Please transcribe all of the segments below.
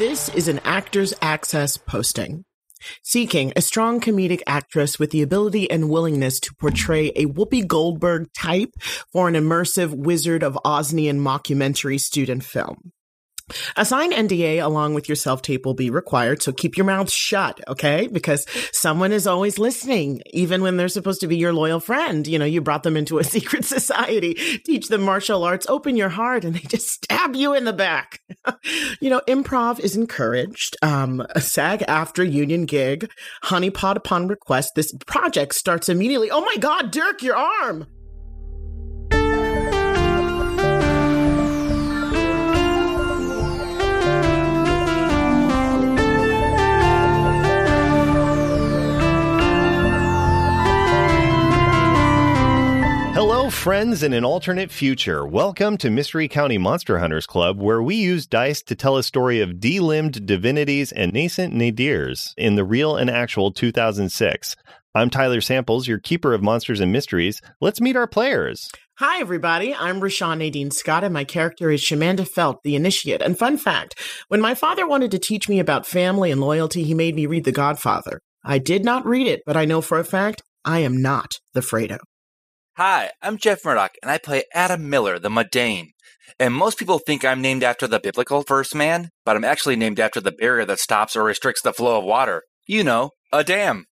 This is an Actors Access posting. Seeking a strong comedic actress with the ability and willingness to portray a Whoopi Goldberg type for an immersive Wizard of Osnian mockumentary student film. A signed NDA along with your self tape will be required, so keep your mouth shut, okay? Because someone is always listening, even when they're supposed to be your loyal friend. You know, you brought them into a secret society, teach them martial arts, open your heart, and they just stab you in the back. you know, improv is encouraged. Um, a SAG-AFTRA union gig, honeypot upon request. This project starts immediately. Oh my God, Dirk, your arm! Hello, friends in an alternate future. Welcome to Mystery County Monster Hunters Club, where we use dice to tell a story of de-limbed divinities and nascent nadirs in the real and actual 2006. I'm Tyler Samples, your keeper of monsters and mysteries. Let's meet our players. Hi, everybody. I'm Rashawn Nadine Scott, and my character is Shamanda Felt, the initiate. And fun fact when my father wanted to teach me about family and loyalty, he made me read The Godfather. I did not read it, but I know for a fact I am not the Fredo. Hi, I'm Jeff Murdoch, and I play Adam Miller, the Mundane. And most people think I'm named after the biblical first man, but I'm actually named after the barrier that stops or restricts the flow of water. You know, a dam.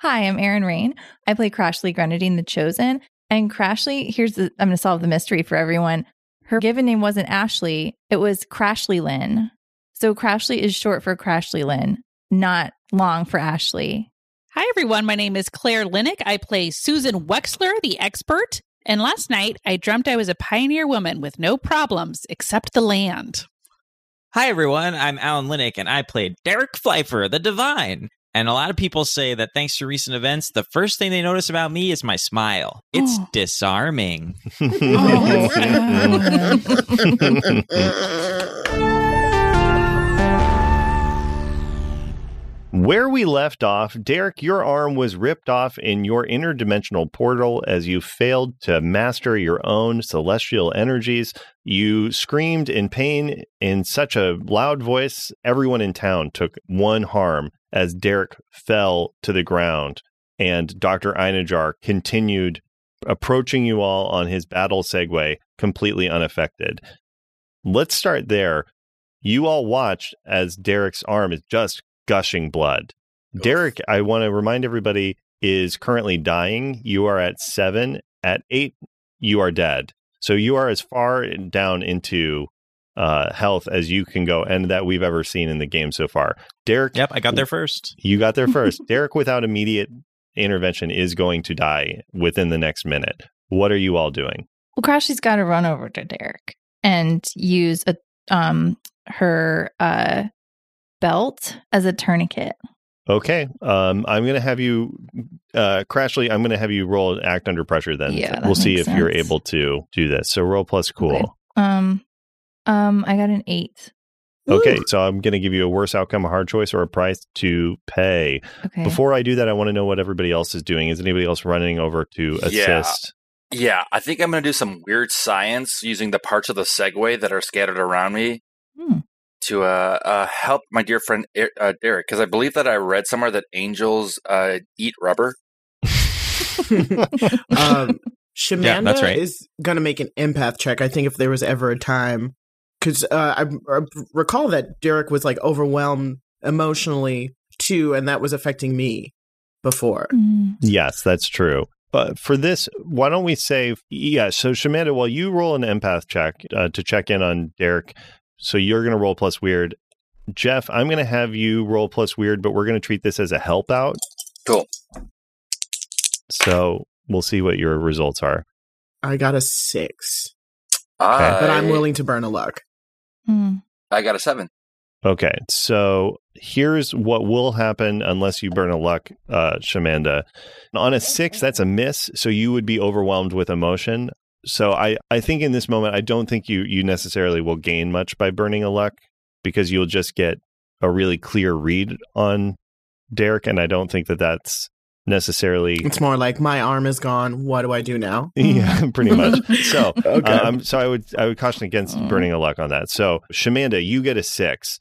Hi, I'm Erin Rain. I play Crashly Grenadine the Chosen. And Crashly, here's the I'm going to solve the mystery for everyone. Her given name wasn't Ashley, it was Crashly Lynn. So Crashly is short for Crashly Lynn, not long for Ashley. Hi, everyone. My name is Claire Linick. I play Susan Wexler, the expert. And last night, I dreamt I was a pioneer woman with no problems except the land. Hi, everyone. I'm Alan Linick, and I played Derek Pfeiffer, the Divine. And a lot of people say that thanks to recent events, the first thing they notice about me is my smile. It's Oh. disarming. Oh, Where we left off, Derek, your arm was ripped off in your interdimensional portal as you failed to master your own celestial energies. You screamed in pain in such a loud voice, everyone in town took one harm as Derek fell to the ground. And Dr. Einajar continued approaching you all on his battle Segway, completely unaffected. Let's start there. You all watched as Derek's arm is just gushing blood. Derek, I want to remind everybody, is currently dying. You are at seven. At eight, you are dead. So you are as far down into uh, health as you can go and that we've ever seen in the game so far. Derek, Yep, I got there first. you got there first. Derek, without immediate intervention, is going to die within the next minute. What are you all doing? Well, Crashly's got to run over to Derek and use a um her uh belt as a tourniquet. Okay. Um, I'm going to have you, uh, Crashly, I'm going to have you roll and act under pressure then. Yeah, that we'll see if makes you're able to do this. So roll plus cool. Okay. Um, um, I got an eight. Okay, Ooh. so I'm going to give you a worse outcome, a hard choice, or a price to pay. Okay. Before I do that, I want to know what everybody else is doing. Is anybody else running over to Yeah. assist? Yeah, I think I'm going to do some weird science using the parts of the Segway that are scattered around me. To uh, uh, help my dear friend Er- uh, Derek, because I believe that I read somewhere that angels uh, eat rubber. um, Shamanda Yeah, that's right. is going to make an empath check. I think if there was ever a time, because uh, I, I recall that Derek was like overwhelmed emotionally too, and that was affecting me before. Mm. yes, that's true. But for this, why don't we say, yeah, so Shamanda, while you roll an empath check uh, to check in on Derek, so you're going to roll plus weird. Jeff, I'm going to have you roll plus weird, but we're going to treat this as a help out. Cool. So we'll see what your results are. I got a six. I, but I'm willing to burn a luck. Hmm. I got a seven. Okay, so here's what will happen unless you burn a luck, uh, Shamanda. On a six, that's a miss, so you would be overwhelmed with emotion. So I, I think in this moment, I don't think you you necessarily will gain much by burning a luck because you'll just get a really clear read on Derek, and I don't think that that's necessarily It's more like my arm is gone. What do I do now? yeah, pretty much. So, Okay. um, so I would I would caution against Mm. burning a luck on that. So, Shamanda, you get a six.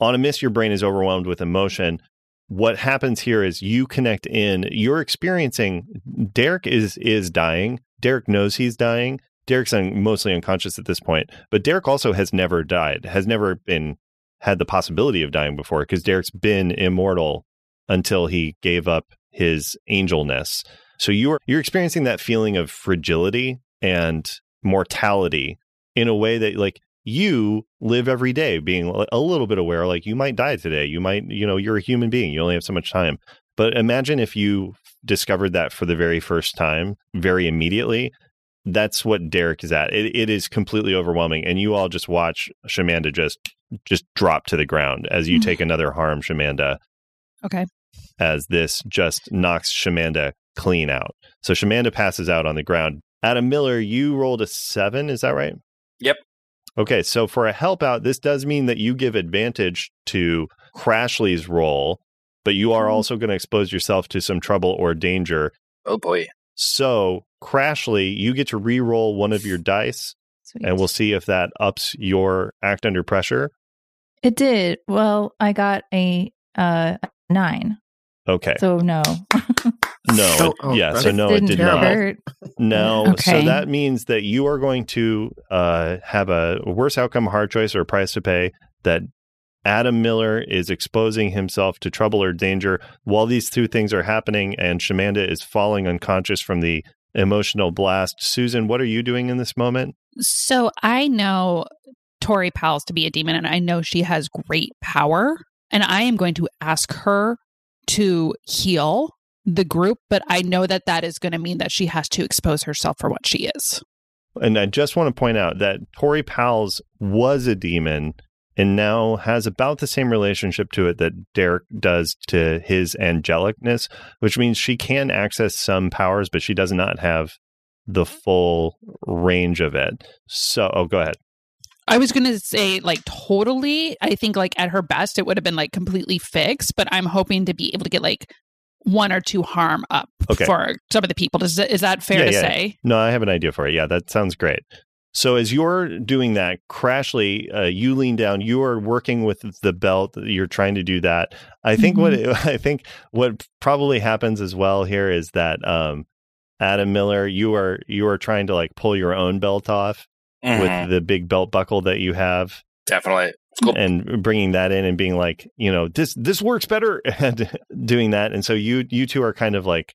On a miss, your brain is overwhelmed with emotion. What happens here is you connect in. You're experiencing. Derek is is dying. Derek knows he's dying. Derek's un, mostly unconscious at this point, but Derek also has never died. Has never been had the possibility of dying before because Derek's been immortal until he gave up his angelness. So you're you're experiencing that feeling of fragility and mortality in a way that like you live every day being a little bit aware like you might die today. You might, you know, you're a human being. You only have so much time. But imagine if you discovered that for the very first time, very immediately. That's what Derek is at. It, it is completely overwhelming, and you all just watch Shamanda just just drop to the ground as you take mm-hmm. another harm, Shamanda Okay. as this just knocks Shamanda clean out. So Shamanda passes out on the ground. Adam Miller, you rolled a seven, is that right? Yep. Okay, so for a help out, this does mean that you give advantage to Crashly's roll, but you are Mhm. also going to expose yourself to some trouble or danger. Oh boy. So, Crashly, you get to re-roll one of your dice, Sweet. and we'll see if that ups your act under pressure. It did. Well, I got a uh nine. Okay. So no. no, Oh, it- oh, yeah, so no, it Didn't did terrible. hurt. No. So that means that you are going to uh, have a worse outcome, hard choice, or a price to pay. That Adam Miller is exposing himself to trouble or danger while these two things are happening, and Shamanda is falling unconscious from the emotional blast. Susan, what are you doing in this moment? So I know Tori Powell's to be a demon, and I know she has great power. And I am going to ask her to heal the group, but I know that that is going to mean that she has to expose herself for what she is. And I just want to point out that Tori Powell's was a demon and now has about the same relationship to it that Derek does to his angelicness, which means she can access some powers, but she does not have the mm-hmm. full range of it. So, oh, go ahead. I was going to say, like, totally. I think, like, at her best, it would have been, like, completely fixed, but I'm hoping to be able to get, like, one or two harm up Okay. for some of the people. Is, is that fair Yeah, to yeah. say? No, I have an idea for it. Yeah, that sounds great. So as you're doing that, Crashly, uh, you lean down. You are working with the belt. You're trying to do that. I think what I think what probably happens as well here is that um, Adam Miller, you are you are trying to like pull your own belt off Mhm. with the big belt buckle that you have, Definitely. Cool. and bringing that in and being like, you know, this this works better, and doing that. And so you you two are kind of like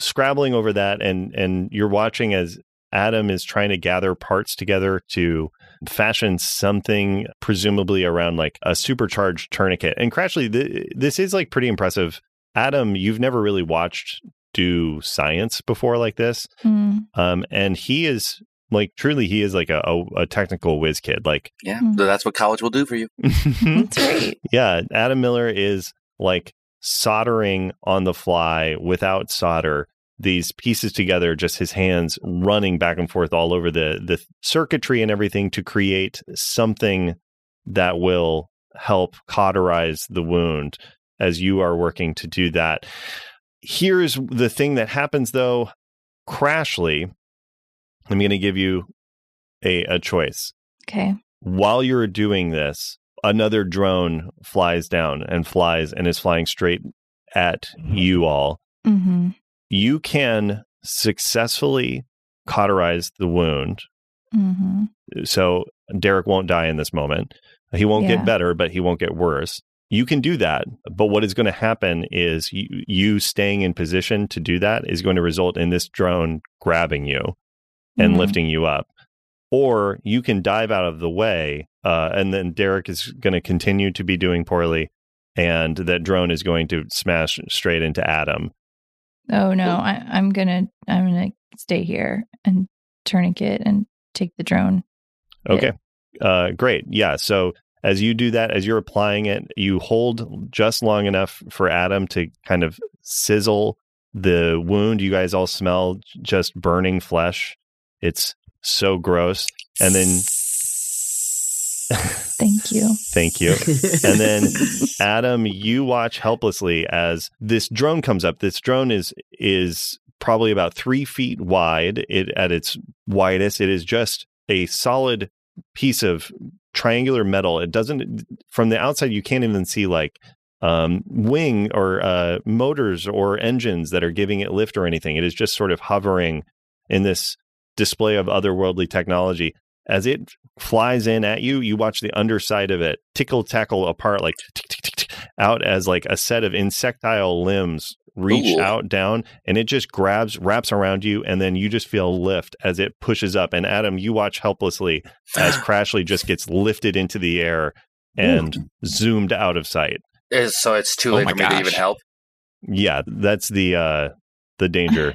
scrabbling over that, and and you're watching as Adam is trying to gather parts together to fashion something, presumably around like a supercharged tourniquet. And Crashly, th- this is like pretty impressive. Adam, you've never really watched do science before like this, Mm. um, and he is like truly he is like a, a, a technical whiz kid. Like Yeah. Hmm. So that's what college will do for you. That's right. yeah, Adam Miller is like soldering on the fly without solder these pieces together just his hands running back and forth all over the the circuitry and everything to create something that will help cauterize the wound as you are working to do that here's the thing that happens though crashly i'm going to give you a, a choice Okay. while you're doing this, another drone flies down and flies and is flying straight at you all. Mm-hmm. You can successfully cauterize the wound. Mm-hmm. So Derek won't die in this moment. He won't Yeah. get better, but he won't get worse. You can do that. But what is going to happen is you, you staying in position to do that is going to result in this drone grabbing you and Mhm. lifting you up. Or you can dive out of the way, uh, and then Derek is going to continue to be doing poorly, and that drone is going to smash straight into Adam. Oh no, I, I'm gonna I'm gonna stay here and tourniquet and take the drone Okay. Uh, great. Yeah. So as you do that, as you're applying it, you hold just long enough for Adam to kind of sizzle the wound. You guys all smell just burning flesh. It's so gross. And then, Thank you. thank you. And then, Adam, you watch helplessly as this drone comes up. This drone is is probably about three feet wide. It at its widest, it is just a solid piece of triangular metal. It doesn't from the outside you can't even see like um, wing or uh, motors or engines that are giving it lift or anything. It is just sort of hovering in this display of otherworldly technology. As it flies in at you, you watch the underside of it tickle tackle apart, like tick, tick, tick, tick, out as like a set of insectile limbs reach Ooh. out down and it just grabs wraps around you and then you just feel lift as it pushes up. And adam you watch helplessly as crashly just gets lifted into the air and zoomed out of sight. Is- so it's too Oh late my for me to even help. yeah that's the uh the danger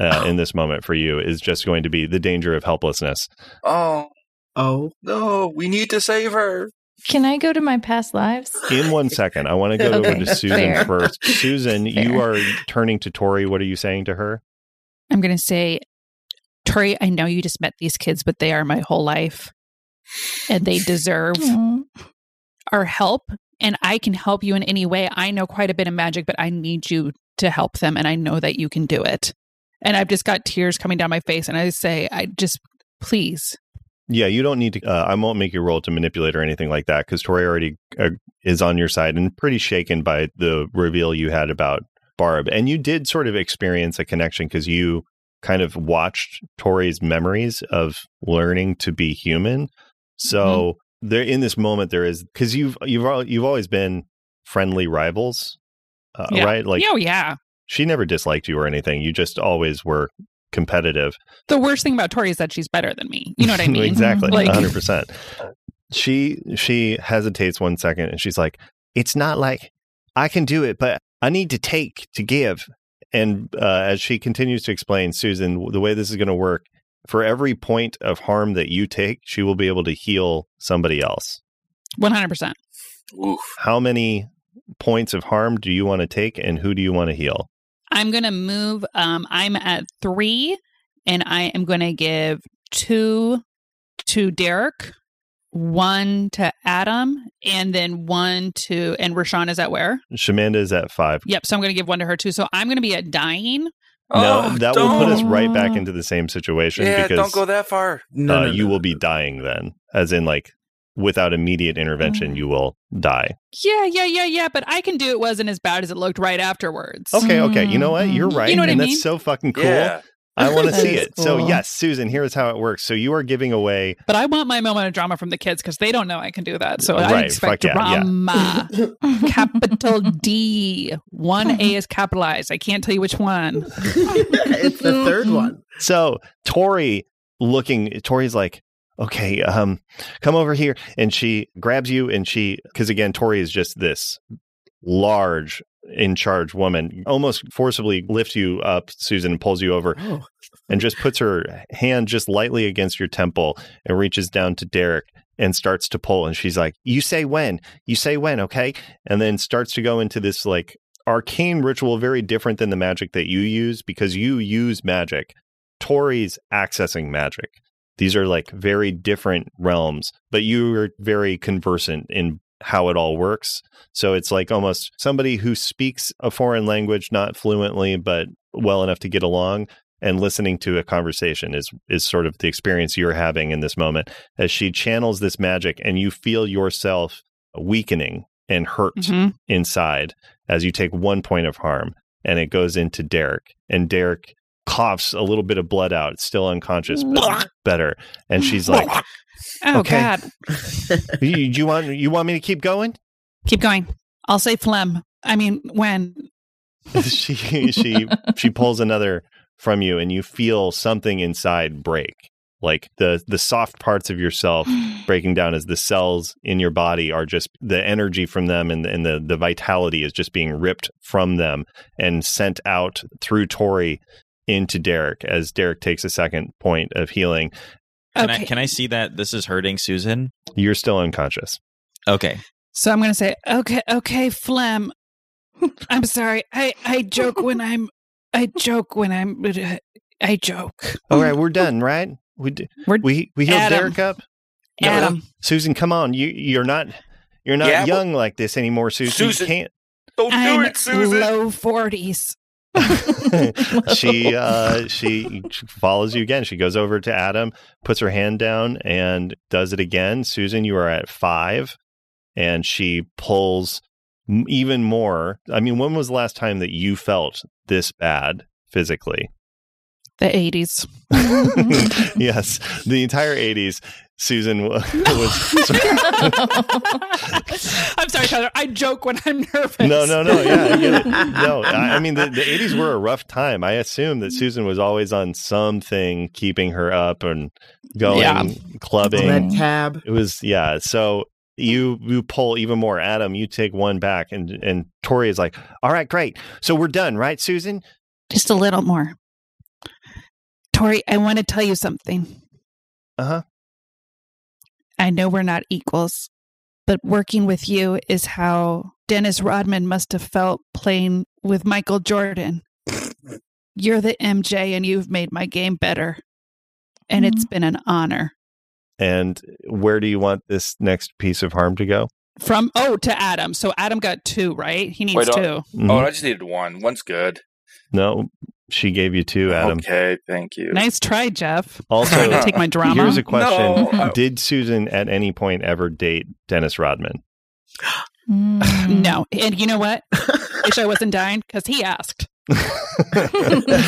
uh, in this moment for you is just going to be the danger of helplessness Oh oh, no, we need to save her. Can I go to my past lives? in one second i want to go Okay, over to susan fair. first susan you are turning to tori what are you saying to her I'm going to say, Tori, I know you just met these kids, but they are my whole life. And they deserve Aw. our help. And I can help you in any way. I know quite a bit of magic, but I need you to help them. And I know that you can do it. And I've just got tears coming down my face. And I say, I just, please. Yeah, you don't need to. Uh, I won't make you roll to manipulate or anything like that because Tori already uh, is on your side and pretty shaken by the reveal you had about Barb. And you did sort of experience a connection because you kind of watched Tori's memories of learning to be human. So there, in this moment, there is because you've you've you've always been friendly rivals, uh, Yeah. right? Like oh, yeah. She never disliked you or anything. You just always were competitive. The worst thing about Tori is that she's better than me. You know what I mean? exactly, Like- hundred percent. She she hesitates one second and she's like, "It's not like I can do it, but I need to take to give." And uh, as she continues to explain, Susan, the way this is going to work, for every point of harm that you take, she will be able to heal somebody else. 100%. Oof. How many points of harm do you want to take, and who do you want to heal? I'm going to move. Um, I'm at three, and I am going to give two to Derek, one to Adam, and then one to, and Rashawn is at where? Shamanda is at five. Yep. So I'm going to give one to her too. So I'm going to be at dying. No, Oh, that will put us right back into the same situation Yeah, because don't go that far. no, uh, no, you no. will be dying then, as in like without immediate intervention, you will die. Yeah, yeah, yeah, yeah. But I can do it. Wasn't as bad as it looked right afterwards. Okay, okay. You know what? You're Mhm. right, You know what I mean? that's so fucking cool. Yeah. I want to see is it. So yes, Susan, here's how it works. So you are giving away. But I want my moment of drama from the kids because they don't know I can do that. So Right, I expect fuck yeah, yeah. drama. Capital D. One A is capitalized. I can't tell you which one. it's the third one. So Tori looking, Tori's like, okay, um, come over here, and she grabs you, and she, because again, Tori is just this large, in charge woman, almost forcibly lifts you up, Susan, and pulls you over. Oh, and just puts her hand just lightly against your temple and reaches down to Derek and starts to pull. And she's like, You say when? You say when, okay? And then starts to go into this like arcane ritual, very different than the magic that you use because you use magic. Tori's accessing magic. These are like very different realms, but you are very conversant in how it all works. So it's like almost somebody who speaks a foreign language, not fluently, but well enough to get along and listening to a conversation is is sort of the experience you're having in this moment as she channels this magic and you feel yourself weakening and hurt Mhm. inside as you take one point of harm and it goes into Derek and Derek coughs a little bit of blood out it's still unconscious but better and she's like Oh Okay. God. you, you want you want me to keep going Keep going. I'll say phlegm. I mean, when? she she she pulls another from you and you feel something inside break like the the soft parts of yourself breaking down as the cells in your body are just the energy from them and, and the the vitality is just being ripped from them and sent out through Tori into Derek as Derek takes a second point of healing Can I Okay. can I see that this is hurting Susan? You're still unconscious. Okay. So I'm going to say, okay, okay, Flem. I'm sorry. I, I joke when I'm, I joke when I'm, I joke. All right, we're done, right? We d- We're- we we healed Adam. Derek up. Adam. Um, Susan, come on. You you're not you're not Yeah, but- young like this anymore, Susan. Susan- You Don't do I'm it, Susan. low 40s. Can't. she uh she follows you again. She goes over to Adam, puts her hand down, and does it again. Susan, you are at five, and she pulls even more. I mean, when was the last time that you felt this bad physically? The 80s. yes, the entire '80s. Susan was. I'm sorry, Tyler. I joke when I'm nervous. no, no, no. Yeah, I. No, I, I mean the, the '80s were a rough time. I assume that Susan was always on something keeping her up and going Yeah. clubbing. Red tab. It was yeah. So you you pull even more. Adam, you take one back, and and Tori is like, "All right, great. So we're done, right, Susan?" Just a little more. Tori, I want to tell you something. Uh huh. I know we're not equals, but working with you is how Dennis Rodman must have felt playing with Michael Jordan. You're the MJ and you've made my game better. And it's been an honor. And where do you want this next piece of harm to go? From oh to Adam. So Adam got two, right? He needs Wait, uh, two. Mhm. Oh, I just needed one. One's good. no, she gave you two, Adam. Okay, thank you. Nice try, Jeff. Also, to take my drama. Here's a question: No, I- Did Susan at any point ever date Dennis Rodman? Mm. no. And you know what? Wish I wasn't dying because he asked. He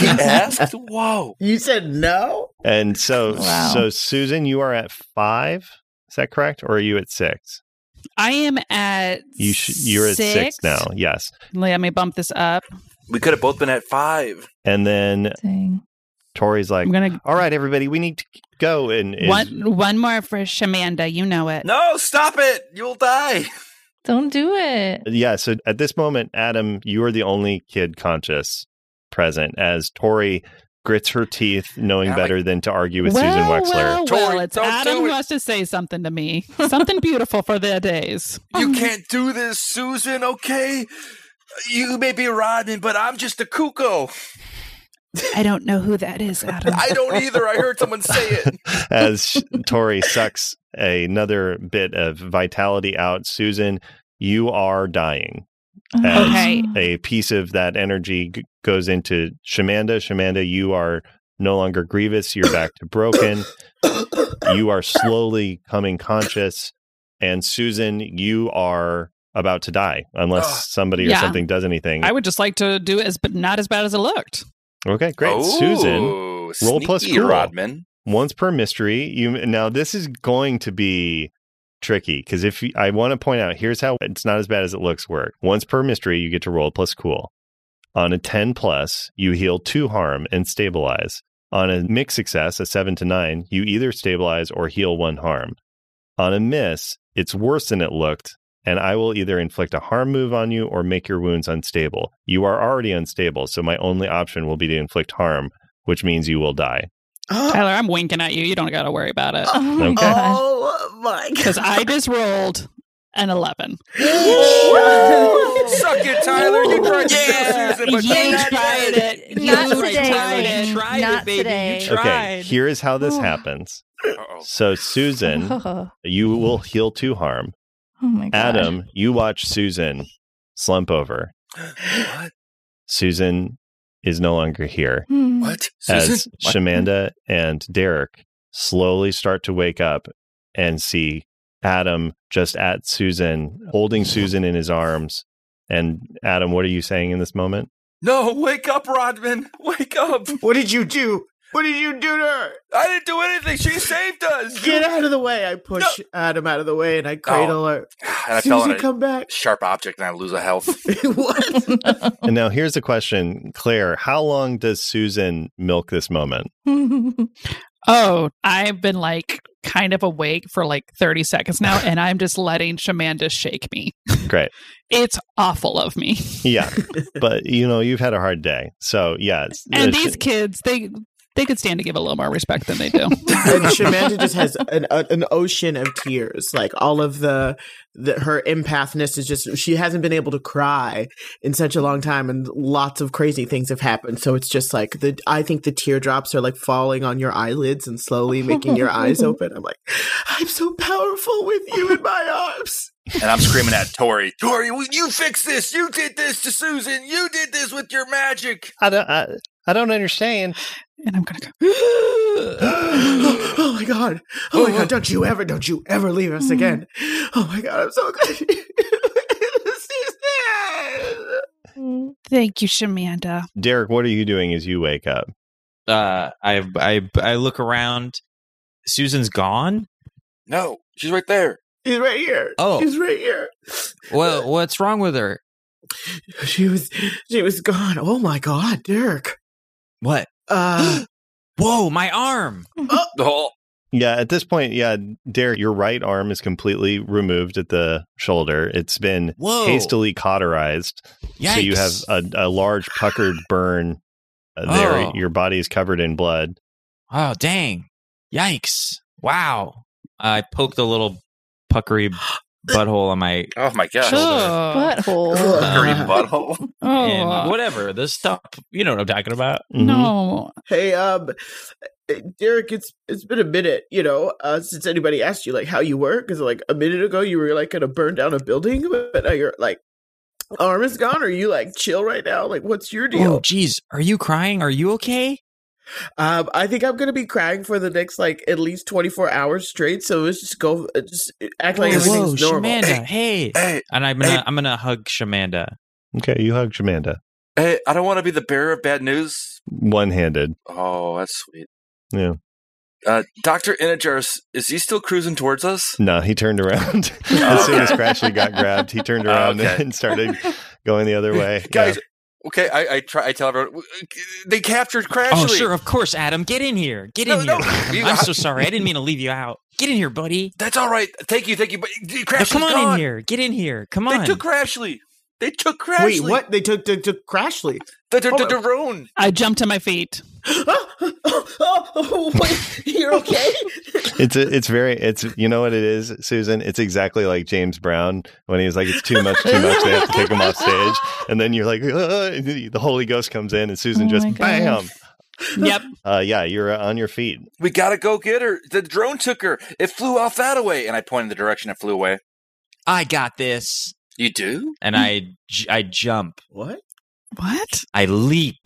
asked? Whoa. You said no? and so, Wow. so Susan, you are at five. Is that correct, or are you at six? I am at You sh- you're at six now. Yes, Let me bump this up. We could have both been at five. and then Dang. Tori's like, I'm gonna "All right, everybody, we need to go." And is- one one more for Shamanda. You know it. No, stop it. You'll die. Don't do it. yeah. So at this moment, Adam, you are the only kid conscious present as Tori grits her teeth, knowing Yeah, better than to argue with well, Susan Wexler. well, well, Tori, it's don't Adam do who it. has to say something to me. Something beautiful for their days. You can't do this, Susan, okay? You may be Rodman, but I'm just a cuckoo. I don't know who that is, Adam. I don't either. I heard someone say it. as sh- Tori sucks another bit of vitality out. Susan, you are dying. Oh. As Okay. a piece of that energy g- goes into Shamanda. Shamanda, you are no longer grievous. You're back to broken. you are slowly coming conscious. And Susan, you are about to die unless Ugh. somebody or Yeah. something does anything. I would just like to do it as, but not as bad as it looked. okay, great. Oh, Susan, roll plus cool. Rodman. once per mystery you now this is going to be tricky because if you, i want to point out here's how it's not as bad as it looks work once per mystery you get to roll plus cool on a 10 plus you heal 2 harm and stabilize on a mixed success a 7 to 9 you either stabilize or heal 1 harm on a miss it's worse than it looked and i will either inflict a harm move on you or make your wounds unstable you are already unstable so my only option will be to inflict harm which means you will die Tyler, I'm winking at you. You don't got to worry about it. Oh my Okay. Oh my Because I just rolled an 11. Suck it, Tyler. You tried to kill Susan, but you you're not tried dead. it. Not You today. it. You tried Not it, baby. today. You tried. Okay, here's how this Oh. happens. So, Susan, you will heal two harm. Oh my god. Adam, you watch Susan slump over. What? Susan is no longer here Hmm. What? Susan? as What? Shamanda and Derek slowly start to wake up and see Adam just at Susan, holding Susan in his arms. And Adam, what are you saying in this moment? No, wake up, Rodman. Wake up. What did you do? What did you do to her? I didn't do anything. She saved us. Get out of the way. I push Adam out of the way and I cradle her. And I fell on Susan, a come back. sharp object and I lose a health. what? And now here's the question, Claire, how long does Susan milk this moment? Oh, I've been like kind of awake for like 30 seconds now, and I'm just letting Shamanda shake me. Great. It's awful of me. Yeah. but you know, you've had a hard day. So yeah. And uh, these sh- kids, they They could stand to give a little more respect than they do. and Shamanda just has an a, an ocean of tears. Like all of the, the her empathness is just she hasn't been able to cry in such a long time, and lots of crazy things have happened. So it's just like the I think the teardrops are like falling on your eyelids and slowly making your eyes open. I'm like, I'm so powerful with you in my arms. And I'm screaming at Tori, Tori, you fix this. You did this to Susan. You did this with your magic. I don't, I, I don't understand. And I'm gonna go. oh my god! Oh my god! Don't you ever, don't you ever leave us again! Oh my god! I'm so glad. Thank you, Shamanda. Derek, what are you doing as you wake up? Uh, I I I look around. Susan's gone. No, she's right there. She's right here. Oh. she's right here. Well, what's wrong with her? She was, she was gone. Oh my god, Dirk. What? Uh, Whoa, my arm! Oh, Yeah, at this point, yeah, Derek, your right arm is completely removed at the shoulder. It's been Whoa! hastily cauterized. So you have a, a large puckered burn uh, there. Oh. Your body is covered in blood. Oh, dang! Yikes! Wow! I poked a little puckery butthole on my oh my gosh. Oh. Butthole. Green Uh, butthole. Oh, and whatever the stuff. You know what I'm talking about. Mhm. no. hey, um, Derek, it's it's been a minute, you know, uh, since anybody asked you like how you were, because like a minute ago you were like gonna burn down a building, but now you're like arm is gone. Are you like chill right now? Like, what's your Oh, deal? geez, are you crying? Are you okay? Um, I think I'm gonna be crying for the next like at least 24 hours straight. So let's just go, uh, just act like whoa, everything's whoa, normal. Shamanda, hey. Hey, And I'm gonna Hey. I'm gonna hug Shamanda. Okay, you hug Shamanda. hey, I don't want to be the bearer of bad news. One handed. Oh, that's sweet. Yeah. Uh, Dr. Inagers, is he still cruising towards us? No, he turned around. as soon as Crashly got grabbed, he turned around Okay. and started going the other way. Guys, okay, I, I try. I tell everyone uh, they captured Crashly. Oh, sure, of course, Adam. Get in here. Get in No, here. no, I'm so sorry. I didn't mean to leave you out. Get in here, buddy. That's all right. Thank you, thank you. But uh, Now, Crashly's come on gone. in here. Get in here. Come on. They took Crashly. They took Crashly. Wait, what? They took took, took Crashly. The, the, the, Hold the drone. I jumped to my feet. oh, oh, oh, wait, you're okay? It's a, it's very it's you know what it is, Susan. It's exactly like James Brown when he was like, "It's too much, too much." They have to take him off stage, and then you're like, and the the Holy Ghost comes in, and Susan Oh just bam. Yep. Uh, yeah, you're uh, on your feet. We gotta go get her. The drone took her. It flew off that away, and I pointed the direction it flew away. I got this. You do? And I j- I jump. What? What? I leap.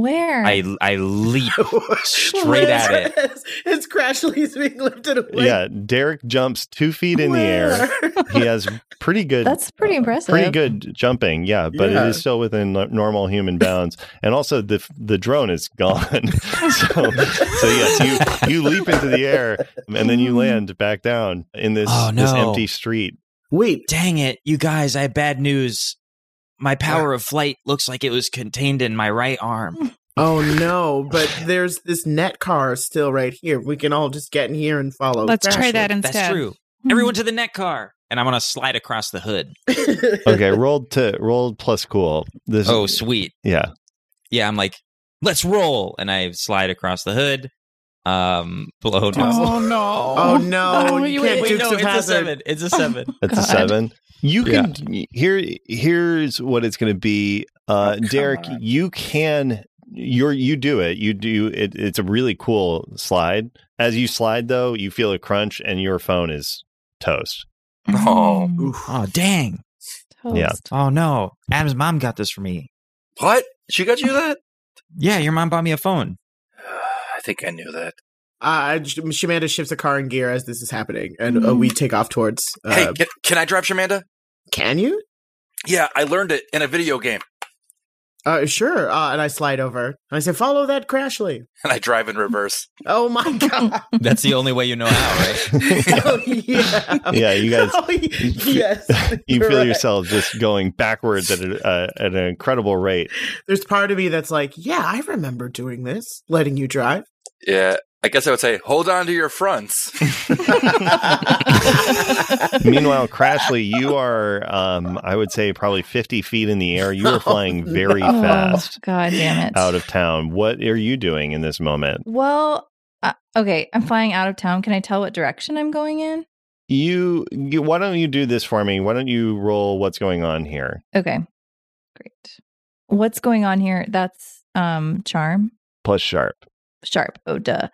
Where? I I leap straight at it. It's, it's Crashly's being lifted away. yeah, Derek jumps two feet in the air. He has pretty good. That's pretty uh, impressive. Pretty good jumping, yeah, but Yeah. it is still within no- normal human bounds. And also, the the drone is gone. so, so yes, you you leap into the air and then you land back down in this Oh, this empty street. Wait, Dang it, you guys! I have bad news. My power of flight looks like it was contained in my right arm. oh no, but there's this net car still right here. We can all just get in here and follow. Let's try Crashly. that instead. That's true. Everyone to the net car, and I'm gonna slide across the hood. Okay, rolled to rolled plus cool. This Oh, sweet. yeah. Yeah, I'm like, let's roll, and I slide across the hood. Um, blow. No. Oh no! Oh no, Oh, you you can't wait, Wait, Dukes no, it's a Hazzard. seven. It's a seven. That's a God. seven. You can here. Here's what it's going to be, uh, Oh, Derek. on. You can. You're you do it. You do it. It's a really cool slide. As you slide, though, you feel a crunch, and your phone is toast. Oh. Oof. Oh, dang. Yeah. Oh no, Adam's mom got this for me. What? She got you that? Yeah, your mom bought me a phone. I think I knew that. Uh, Shamanda shifts a car in gear as this is happening, and uh, we take off towards. Uh, hey, can, can I drive Shamanda? can you? Yeah, I learned it in a video game, Uh, sure. Uh, and I slide over. And I say, "Follow that Crashly." and I drive in reverse. Oh my god! That's the only way you know how, right? oh yeah. Yeah, you guys. Oh, yes. You feel right. yourself just going backwards at, a, uh, at an incredible rate. There's part of me that's like, yeah, I remember doing this, letting you drive. Yeah, I guess I would say, hold on to your fronts. Meanwhile, Crashly, you are, um, I would say, probably 50 feet in the air. You are flying very Oh, fast God damn it. out of town. What are you doing in this moment? Well, uh, okay, I'm flying out of town. Can I tell what direction I'm going in? You, you, why don't you do this for me? Why don't you roll what's going on here? Okay. Great. What's going on here? That's um charm. Plus sharp. Sharp. Oh duh.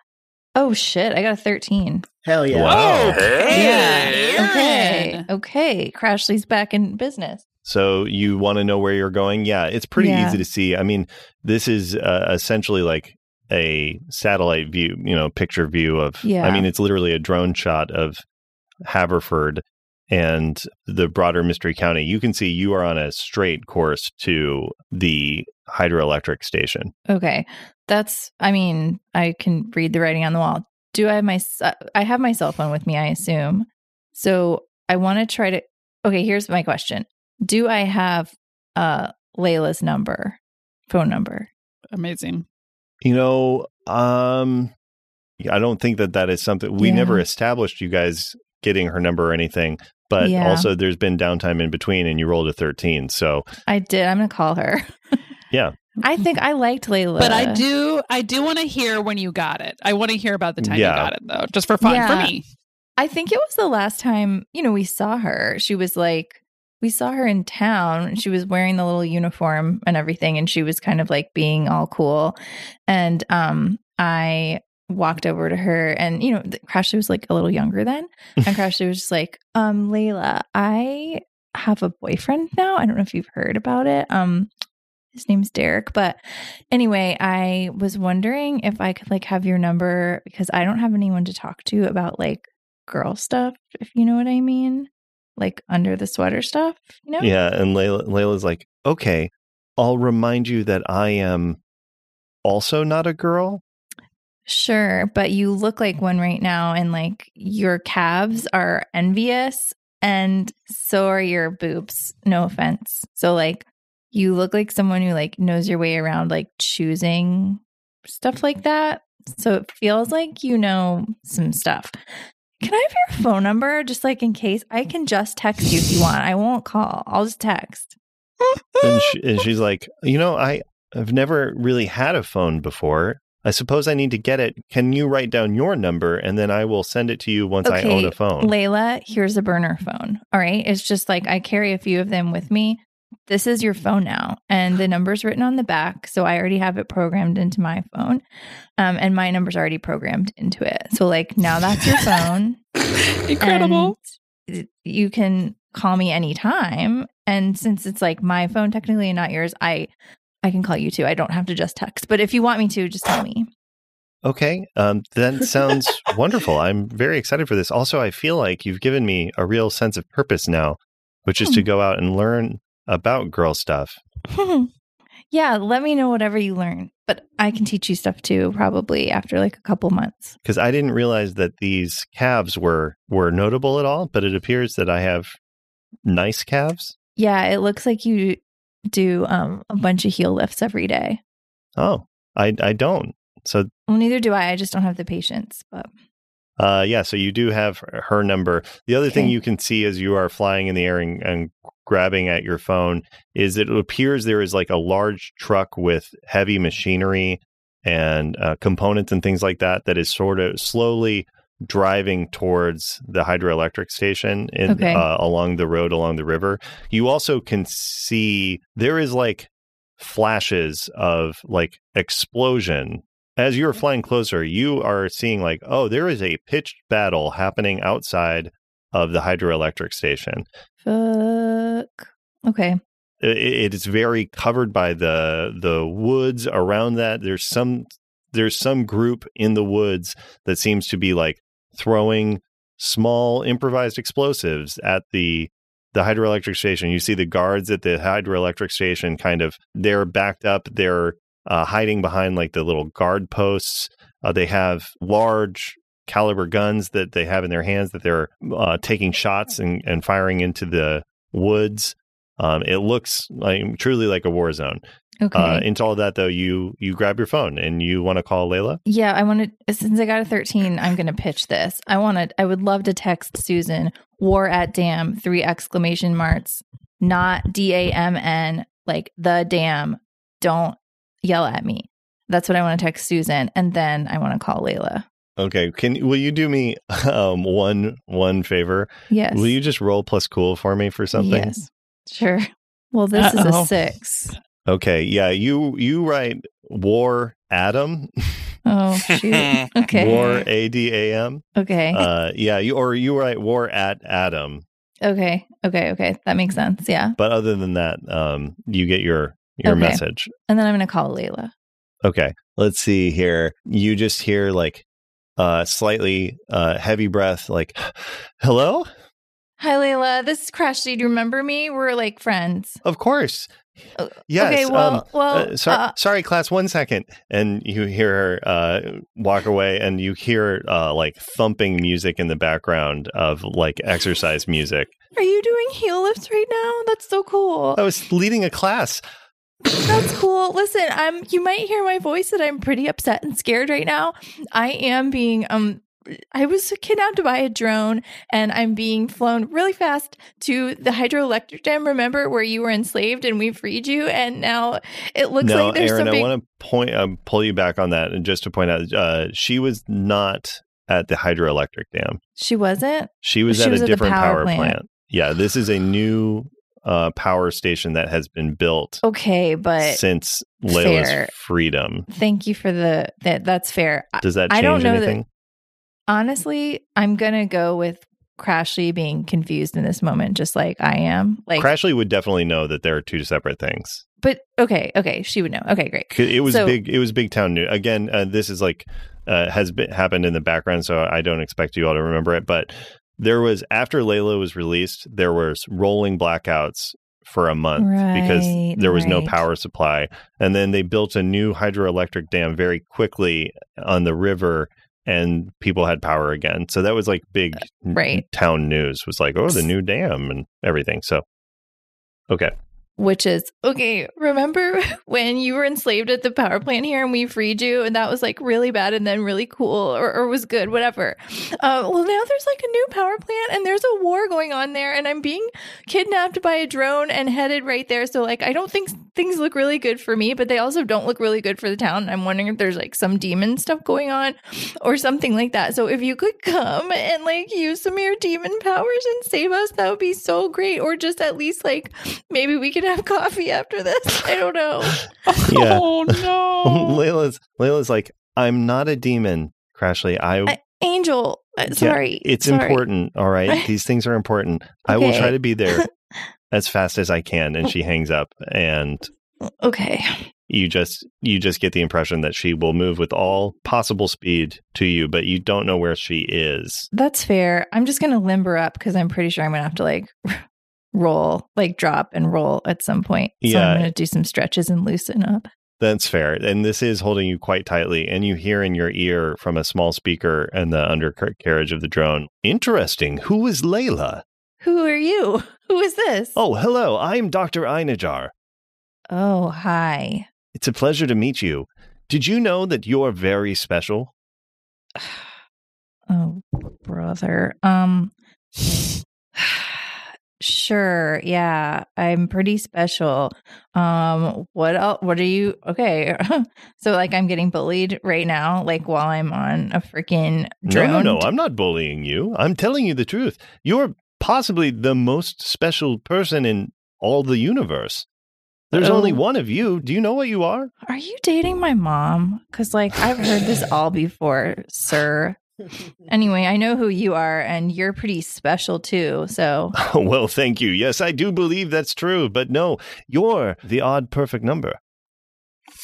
Oh shit, I got a 13. Hell yeah. Wow. Hey. Yeah. Okay. Okay. Crashly's back in business. So you want to know where you're going? Yeah, it's pretty Yeah. easy to see. I mean, this is uh, essentially like a satellite view, you know, picture view of. Yeah. I mean, it's literally a drone shot of Haverford and the broader Mystery County. You can see you are on a straight course to the hydroelectric station. Okay. That's I mean, I can read the writing on the wall. Do I have my I have my cell phone with me, I assume. So, I want to try to Okay, here's my question. Do I have uh Layla's number? Phone number? Amazing. You know, um, I don't think that that is something we Yeah. never established. You guys getting her number or anything, but Yeah. also there's been downtime in between, and you rolled a thirteen. So I did. I'm going to call her. Yeah. I think I liked Layla. But I do I do want to hear when you got it. I want to hear about the time Yeah. you got it though, just for fun Yeah. for me. I think it was the last time, you know, we saw her. She was like, we saw her in town. She was wearing the little uniform and everything, and she was kind of like being all cool. And um, I walked over to her, and you know, th- Crashly was like a little younger then, and Crashly was just like, um, Layla, I have a boyfriend now. I don't know if you've heard about it. Um, his name's Derek, but anyway, I was wondering if I could like have your number because I don't have anyone to talk to about like girl stuff, if you know what I mean. Like under the sweater stuff, you know? Yeah, and Layla, Layla's like, okay, I'll remind you that I am also not a girl. Sure, but you look like one right now, and like your calves are envious, and so are your boobs. No offense. So, like, you look like someone who like knows your way around, like choosing stuff like that. So it feels like you know some stuff. Can I have your phone number just like in case? I can just text you if you want. I won't call. I'll just text. And, she, and she's like, you know, I have never really had a phone before. I suppose I need to get it. Can you write down your number and then I will send it to you once I own a phone? Layla, here's a burner phone. All right. It's just like I carry a few of them with me. This is your phone now. And the number's written on the back. So I already have it programmed into my phone. Um, and my number's already programmed into it. So, like, now that's your phone. Incredible. You can call me anytime. And since it's like my phone technically and not yours, I I can call you too. I don't have to just text. But if you want me to, just tell me. Okay, um, that sounds wonderful. I'm very excited for this. Also, I feel like you've given me a real sense of purpose now, which is to Hmm. go out and learn about girl stuff. yeah, let me know whatever you learn. But I can teach you stuff too, probably after like a couple months. Because I didn't realize that these calves were were notable at all, but it appears that I have nice calves. Yeah, it looks like you do um, a bunch of heel lifts every day. Oh, I I don't. So Well, neither do I. I just don't have the patience. But Uh, yeah, so you do have her number. The other thing you can see as you are flying in the air and, and grabbing at your phone is it appears there is like a large truck with heavy machinery and uh, components and things like that that is sort of slowly driving towards the hydroelectric station in, Okay. uh, along the road along the river. You also can see there is like flashes of like explosion as you're flying closer, you are seeing like, oh, there is a pitched battle happening outside of the hydroelectric station. fuck. Okay. I- it is very covered by the the woods around that. There's some there's some group in the woods that seems to be like throwing small improvised explosives at the the hydroelectric station. You see the guards at the hydroelectric station kind of they're backed up. They're uh, hiding behind like the little guard posts. Uh, they have large caliber guns that they have in their hands that they're uh, taking shots and, and firing into the woods. Um, it looks like truly like a war zone. Okay. Uh, into all that though, you you grab your phone and you want to call Layla. yeah, I want to. Since I got a 13, I'm going to pitch this. I want to. I would love to text Susan war at damn three exclamation marks, not D A M N like the damn. Don't yell at me. That's what I want to text Susan, and then I want to call Layla. Okay, can will you do me um one one favor? Yes. Will you just roll plus cool for me for something? Yes. Sure. Well, this is Uh-oh. a six. Okay, yeah, you you write war Adam, Oh shoot. Okay. war A D A M. Okay. Uh, yeah, you or you write war at Adam. okay. Okay. Okay. That makes sense. Yeah. But other than that, um, you get your your Okay. message. And then I'm going to call Layla. Okay, let's see here. You just hear like uh slightly uh heavy breath, like hello. Hi, Layla. This is Crashly. Do you remember me? We're like friends. Of course. Uh, Yes. okay. Well, um, well. uh, sorry, uh, sorry, class. One second, and you hear her uh, walk away, and you hear uh, like thumping music in the background of like exercise music. are you doing heel lifts right now? That's so cool. I was leading a class. That's cool. Listen, I'm. You might hear my voice that I'm pretty upset and scared right now. I am being um. I was kidnapped by a drone and I'm being flown really fast to the hydroelectric dam. Remember where you were enslaved and we freed you? And now it looks no, like there's Aaron, something. I want to point um, pull you back on that, and just to point out, uh, she was not at the hydroelectric dam. she wasn't? She was She at was a at different power power, plant. plant. Yeah, this is a new uh, power station that has been built Okay, but since Layla's fair. freedom. thank you for the that. That's fair. Does that I don't know that- anything? honestly, I'm gonna go with Crashly being confused in this moment, just like I am. Like, Crashly would definitely know that there are two separate things. but okay, okay, she would know. Okay, great. It was So- big. It was big town news. Again, uh, this is like uh, has been, happened in the background, so I don't expect you all to remember it. But there was after Layla was released, there was rolling blackouts for a month because there was no power supply, and then they built a new hydroelectric dam very quickly on the river. And people had power again, so that was like big uh, right. town news. Was like, oh, the new dam and everything. So, okay, Which is okay. Remember when you were enslaved at the power plant here and we freed you, and that was like really bad and then really cool or, or was good, whatever. Uh, well, now there's like a new power plant and there's a war going on there, and I'm being kidnapped by a drone and headed right there. So, like, I don't think things look really good for me, but they also don't look really good for the town. I'm wondering if there's like some demon stuff going on or something like that. So, if you could come and like use some of your demon powers and save us, that would be so great. Or just at least like maybe we could have coffee after this. I don't know. Yeah. Oh no. Layla's Layla's like, I'm not a demon, Crashly. I, I- Angel, uh, sorry. it's sorry. important. All right, these things are important. I will try to be there as fast as I can. And she hangs up, and Okay. you just you just get the impression that she will move with all possible speed to you, but you don't know where she is. That's fair. I'm just going to limber up because I'm pretty sure I'm going to have to like roll, like drop and roll at some point. So Yeah. I'm going to do some stretches and loosen up. That's fair. And this is holding you quite tightly. And you hear in your ear from a small speaker and the undercarriage of the drone, Interesting. Who is Layla? Who are you? Who is this? Oh, hello. I'm Dr. Einajar. Oh, hi. It's a pleasure to meet you. Did you know that you're very special? Oh, brother. Um Sure. Yeah. I'm pretty special. Um what else what are you Okay. so like I'm getting bullied right now like while I'm on a freaking drone. No, no, no. I'm not bullying you. I'm telling you the truth. You're possibly the most special person in all the universe. There's only Oh. one of you. Do you know what you are? Are you dating my mom? Cuz like I've heard this all before, sir. Anyway, I know who you are and you're pretty special too. So well, thank you. Yes, I do believe that's true. But no, you're the odd perfect number.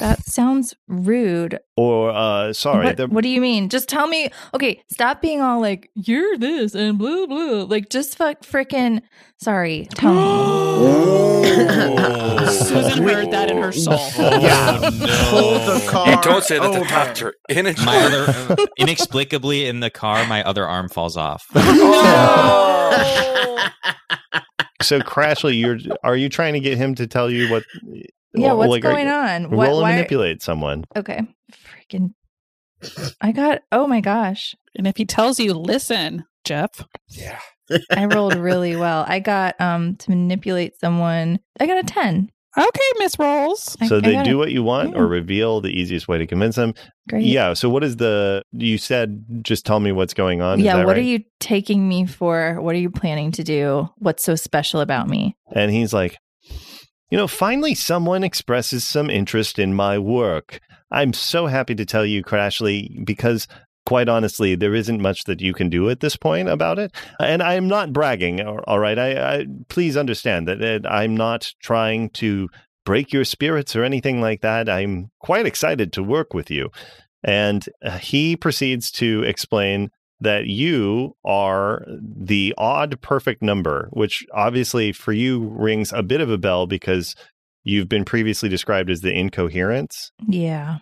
That sounds rude. Or, uh, sorry. What, the- what do you mean? Just tell me. Okay, stop being all like you're this and blue blue. Like just fuck freaking. Sorry, tell me. Susan heard that in her soul. Yeah. Pull the car. You don't say that to over. Doctor in My other, inexplicably in the car, my other arm falls off. so, Crashly, you're are you trying to get him to tell you what Yeah, what's like, going on? What, Roll and why- manipulate someone. Okay. Freaking. I got. Oh my gosh. And if he tells you, listen, Jeff, Yeah. I rolled really well. I got um to manipulate someone. I got a 10. okay, Miss Rolls. So I they got do a- what you want yeah. or reveal the easiest way to convince them. Great. Yeah. So what is the? You said just tell me what's going on. Is yeah. that What are you taking me for? What are you planning to do? What's so special about me? And he's like, you know, finally someone expresses some interest in my work. I'm so happy to tell you, Crashly, because quite honestly, there isn't much that you can do at this point about it. And I'm not bragging, all right? I, I please understand that I'm not trying to break your spirits or anything like that. I'm quite excited to work with you. And uh, he proceeds to explain that you are the odd perfect number, which obviously for you rings a bit of a bell because you've been previously described as the incoherence. Yeah.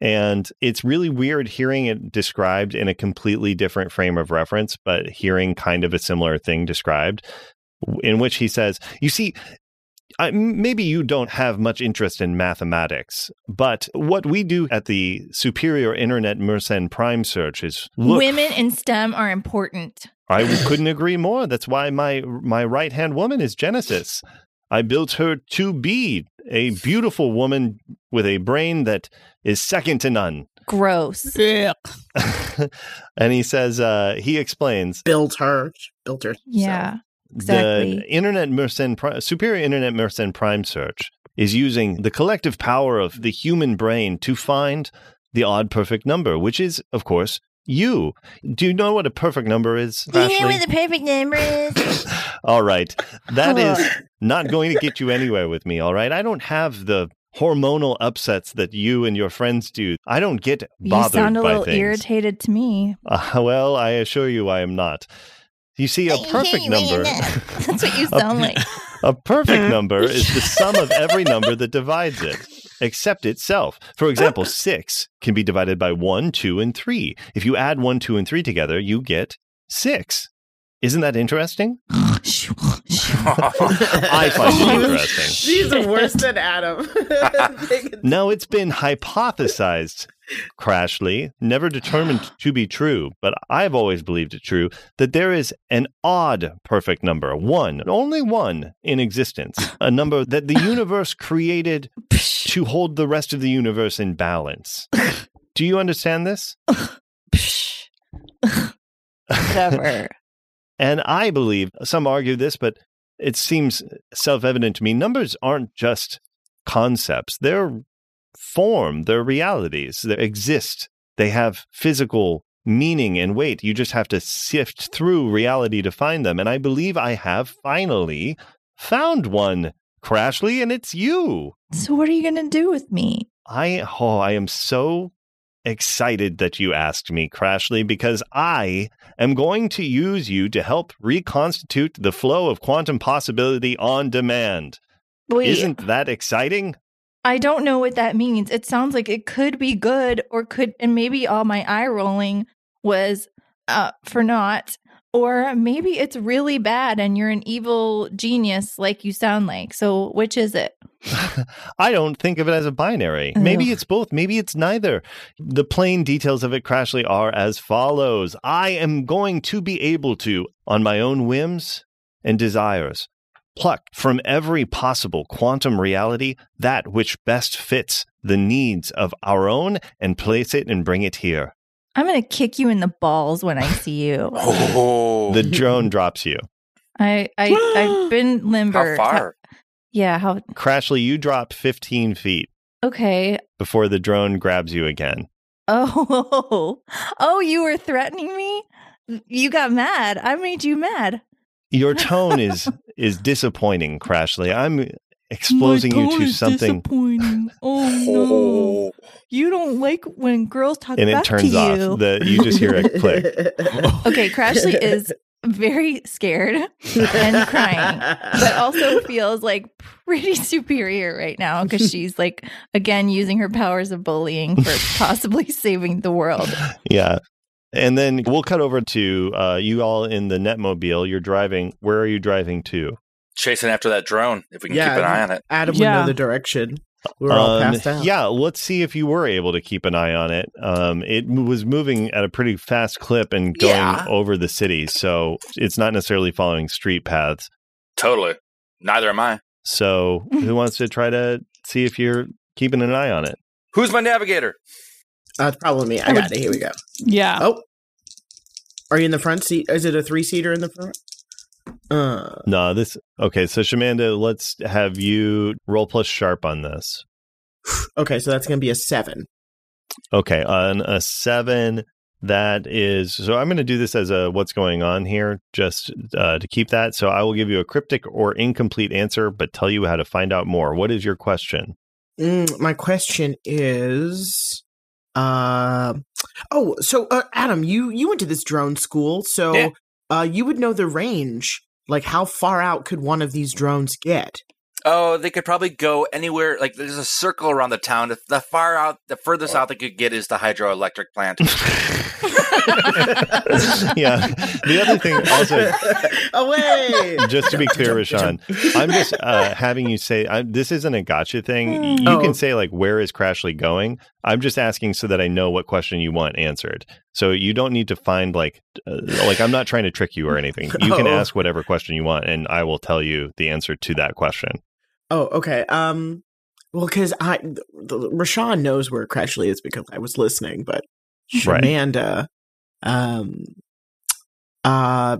And it's really weird hearing it described in a completely different frame of reference, but hearing kind of a similar thing described, in which he says, You see, I, maybe you don't have much interest in mathematics, but what we do at the Superior Internet Mersenne Prime Search is look Women in STEM are important. I couldn't agree more. That's why my my right hand woman is Genesis. I built her to be a beautiful woman with a brain that is second to none. Gross. Yeah. and he says, uh, he explains Built her. Built her. Yeah. Exactly. the Internet Mersenne Superior Internet Mersenne Prime Search is using the collective power of the human brain to find the odd perfect number, which is, of course, you. Do you know what a perfect number is? Do Ashley? the perfect number is? All right. That is not going to get you anywhere with me. All right. I don't have the hormonal upsets that you and your friends do. I don't get bothered. You sound a little things. irritated to me. Uh, well, I assure you, I am not. You see, a perfect number. That's what you sound like. A perfect number is the sum of every number that divides it, except itself. For example, six can be divided by one, two, and three. If you add one, two, and three together, you get six. Isn't that interesting? I find it interesting. She's worse than Adam. no, it's been hypothesized, Crashly, never determined to be true, but I've always believed it true, that there is an odd perfect number, one, only one in existence, a number that the universe created to hold the rest of the universe in balance. Do you understand this? Whatever. And I believe, some argue this, but it seems self evident to me numbers aren't just concepts, they're form, they're realities, they exist, they have physical meaning and weight. You just have to sift through reality to find them. And I believe I have finally found one, Crashly, and it's you. So what are you gonna do with me? I oh, I am so excited that you asked me, Crashly, because I am going to use you to help reconstitute the flow of quantum possibility on demand. Wait, Isn't that exciting? I don't know what that means. It sounds like it could be good or could and maybe all my eye rolling was uh for naught. Or maybe it's really bad and you're an evil genius like you sound like. So which is it? I don't think of it as a binary. Maybe it's both. Maybe it's neither. The plain details of it, Crashly, are as follows I am going to be able to, on my own whims and desires, pluck from every possible quantum reality that which best fits the needs of our own and place it and bring it here. I'm gonna kick you in the balls when I see you. Oh, The drone drops you. I I I've been limber. how far? Yeah, how Crashly, you drop 15 feet okay. before the drone grabs you again. Oh, oh, you were threatening me? You got mad. I made you mad. Your tone is is disappointing, Crashly. I'm exposing you to something Disappointing. Oh Oh, You don't like when girls talk and it turns to off. you. The you just hear a click. okay, Crashly is very scared and crying, but also feels like pretty superior right now because she's like again using her powers of bullying for possibly saving the world. Yeah. And then we'll cut over to uh, you all in the Netmobile. You're driving. Where are you driving to? chasing after that drone. If we can Yeah, keep an eye on it. Adam would know the direction. We're all Um, passed out. Yeah, let's see if you were able to keep an eye on it. Um, it was moving at a pretty fast clip and going Yeah. over the city, so it's not necessarily following street paths. Totally. Neither am I. So, who wants to try to see if you're keeping an eye on it? Who's my navigator? Uh, it's probably me. I got it. Here we go. Yeah. Oh, are you in the front seat? Is it a three seater in the front? Uh, No, this okay. So, Shamanda, let's have you roll plus sharp on this. okay, so that's gonna be a seven. Okay, on a seven, that is. So I'm going to do this as a what's going on here, just uh, to keep that. So I will give you a cryptic or incomplete answer, but tell you how to find out more. What is your question? Mm, my question is, uh, oh, so uh, Adam, you you went to this drone school, so Yeah. uh, you would know the range. Like, how far out could one of these drones get? Oh, they could probably go anywhere. Like there's a circle around the town. The far out, the furthest out they could get is the hydroelectric plant. yeah. The other thing, also, Away! just to be clear, Rashawn, I'm just uh, having you say i this isn't a gotcha thing. You Oh. can say like, "Where is Crashly going?" I'm just asking so that I know what question you want answered. So you don't need to find like, uh, like I'm not trying to trick you or anything. You can Oh. ask whatever question you want, and I will tell you the answer to that question. Oh, okay. Um, well, because I, the, the, Rashawn knows where Crashly is because I was listening, but Right. Shamanda, um, uh,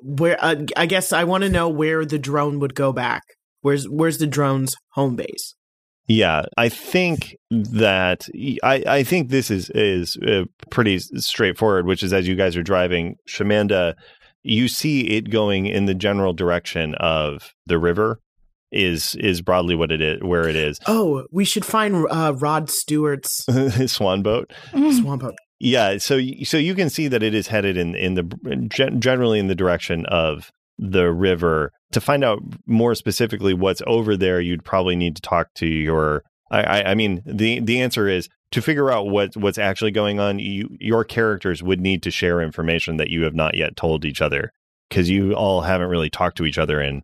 where uh, I guess I want to know where the drone would go back. Where's where's the drone's home base? Yeah, I think that I, I think this is is uh, pretty straightforward. Which is as you guys are driving, Shamanda, you see it going in the general direction of the river. Is is broadly what it is, where it is. Oh, we should find uh, Rod Stewart's Swan boat. swamp. Boat. Yeah, so so you can see that it is headed in in the generally in the direction of the river. To find out more specifically what's over there, you'd probably need to talk to your. I, I, I mean, the the answer is to figure out what what's actually going on. You your characters would need to share information that you have not yet told each other because you all haven't really talked to each other in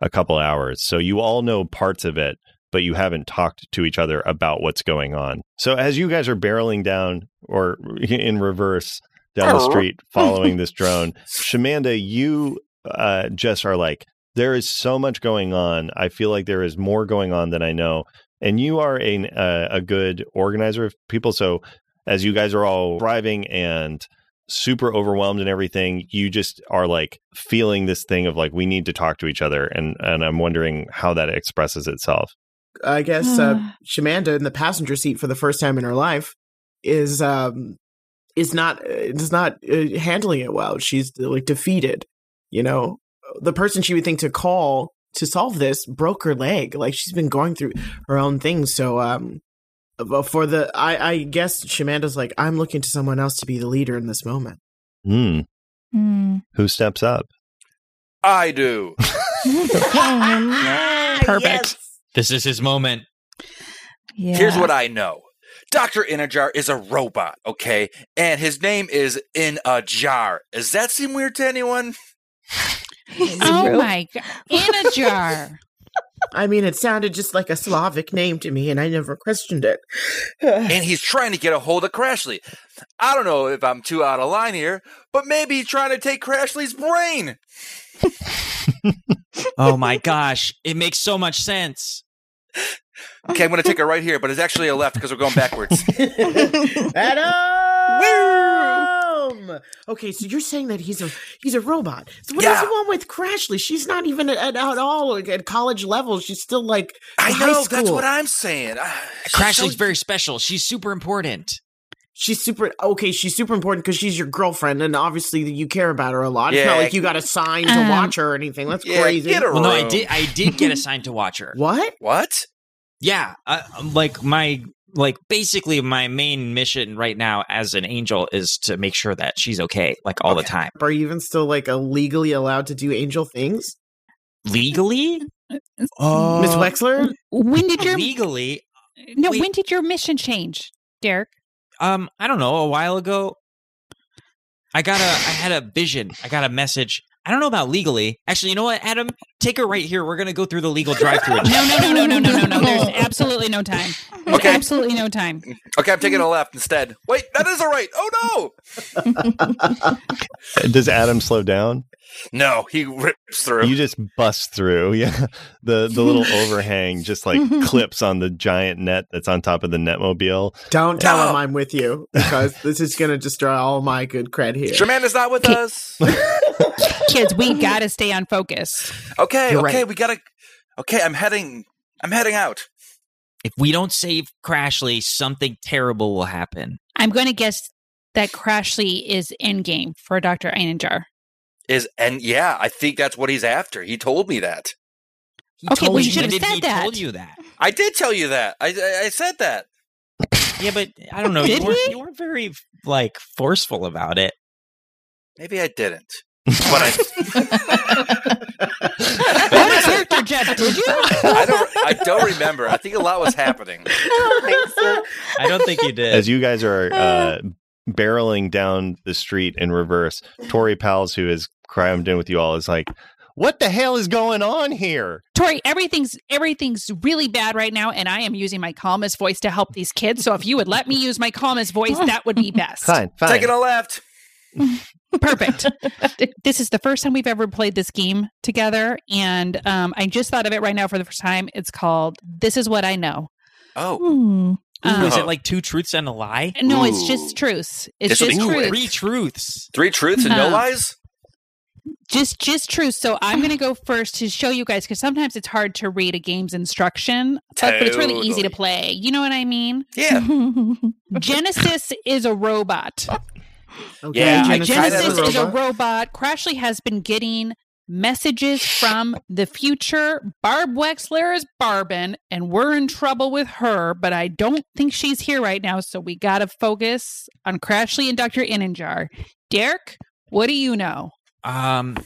a couple hours. So you all know parts of it, but you haven't talked to each other about what's going on. So as you guys are barreling down or in reverse down the street following this drone, Shamanda, you uh, just are like, there is so much going on. I feel like there is more going on than I know. And you are a, uh, a good organizer of people. So as you guys are all driving and super overwhelmed and everything, you just are like feeling this thing of like, we need to talk to each other. And, and I'm wondering how that expresses itself. I guess uh, Shamanda in the passenger seat for the first time in her life is um is not is not uh, handling it well. She's like defeated. You know, the person she would think to call to solve this broke her leg. Like she's been going through her own things. So um but for the I I guess Shamanda's like I'm looking to someone else to be the leader in this moment. Hmm. Mm. Who steps up? I do. Perfect. This is his moment. Yeah. Here's what I know. Dr. Inajar is a robot, okay? And his name is In a Jar. Does that seem weird to anyone? Oh my god. In a jar. I mean, it sounded just like a Slavic name to me, and I never questioned it. And he's trying to get a hold of Crashly. I don't know if I'm too out of line here, but maybe he's trying to take Crashly's brain. Oh my gosh. It makes so much sense. Okay, I'm going to take a right here, but it's actually a left because we're going backwards. Adam! Okay, so you're saying that he's a he's a robot. So what does Yeah. he want with Crashly? She's not even at, at all like, at college level. She's still like I high know, school. that's what I'm saying. Ah, Crashly's so- very special. She's super important. She's super okay. She's super important because she's your girlfriend, and obviously you care about her a lot. It's not like you got assigned sign to Um, watch her or anything. That's Yeah, crazy. get a Well, no, I did. I did get assigned to watch her. What? What? Yeah, uh, like my like basically my main mission right now as an angel is to make sure that she's okay, like all the time. Are you even still like legally allowed to do angel things, Legally, Miss uh, Wexler? When did your legally, no? wait. When did your mission change, Derek? um, I don't know. A while ago, I got a, I had a vision. I got a message I don't know about legally. Actually, you know what, Adam? Take her right here. We're gonna go through the legal drive-through. No, no, no, no, no, no, no, no. There's absolutely no time. There's Okay. absolutely no time. Okay, I'm taking a left instead. Wait, that is a right. Oh no. Does Adam slow down? No! No, he rips through. You just bust through. Yeah. The the little overhang just like clips on the giant net that's on top of the netmobile. Don't tell No. him I'm with you because this is going to destroy all my good cred here. Sherman is not with Okay. us. Kids, we gotta stay on focus. Okay, You're okay, right. we gotta. Okay, I'm heading. I'm heading out. If we don't save Crashly, something terrible will happen. I'm going to guess that Crashly is in game for Dr. Eininger. Is and yeah, I think that's what he's after. He told me that. He Okay, told well, you you should have said he that. Told you that. I did tell you that. I I, I said that. Yeah, but I don't know. Did you weren't, he? you weren't very like forceful about it. Maybe I didn't. But I, What was character, Jeff? Did you? I don't. I don't remember. I think a lot was happening. I don't think you did. As you guys are uh, barreling down the street in reverse, Tori Pals, who is crammed in with you all, is like, "What the hell is going on here?" Tori, everything's everything's really bad right now, and I am using my calmest voice to help these kids. So if you would let me use my calmest voice, that would be best. Fine, fine. Taking a left. Perfect. this is the first time we've ever played this game together, and um, I just thought of it right now for the first time. It's called "This Is What I Know." Oh, Hmm. Um, is it like two truths and a lie? no, it's just truths. It's This just truths. Three truths. three truths and no Uh, lies. Just just true So I'm going to go first to show you guys because sometimes it's hard to read a game's instruction, but, but it's really easy to play. You know what I mean? Yeah. Genesis is a robot. Okay, Yeah, I Genesis, kinda Genesis is is a robot. robot. Crashly has been getting messages from the future. Barb Wexler is Barbin, and we're in trouble with her, but I don't think she's here right now, so we got to focus on Crashly and Dr. Inenjar. Derek, what do you know? Um,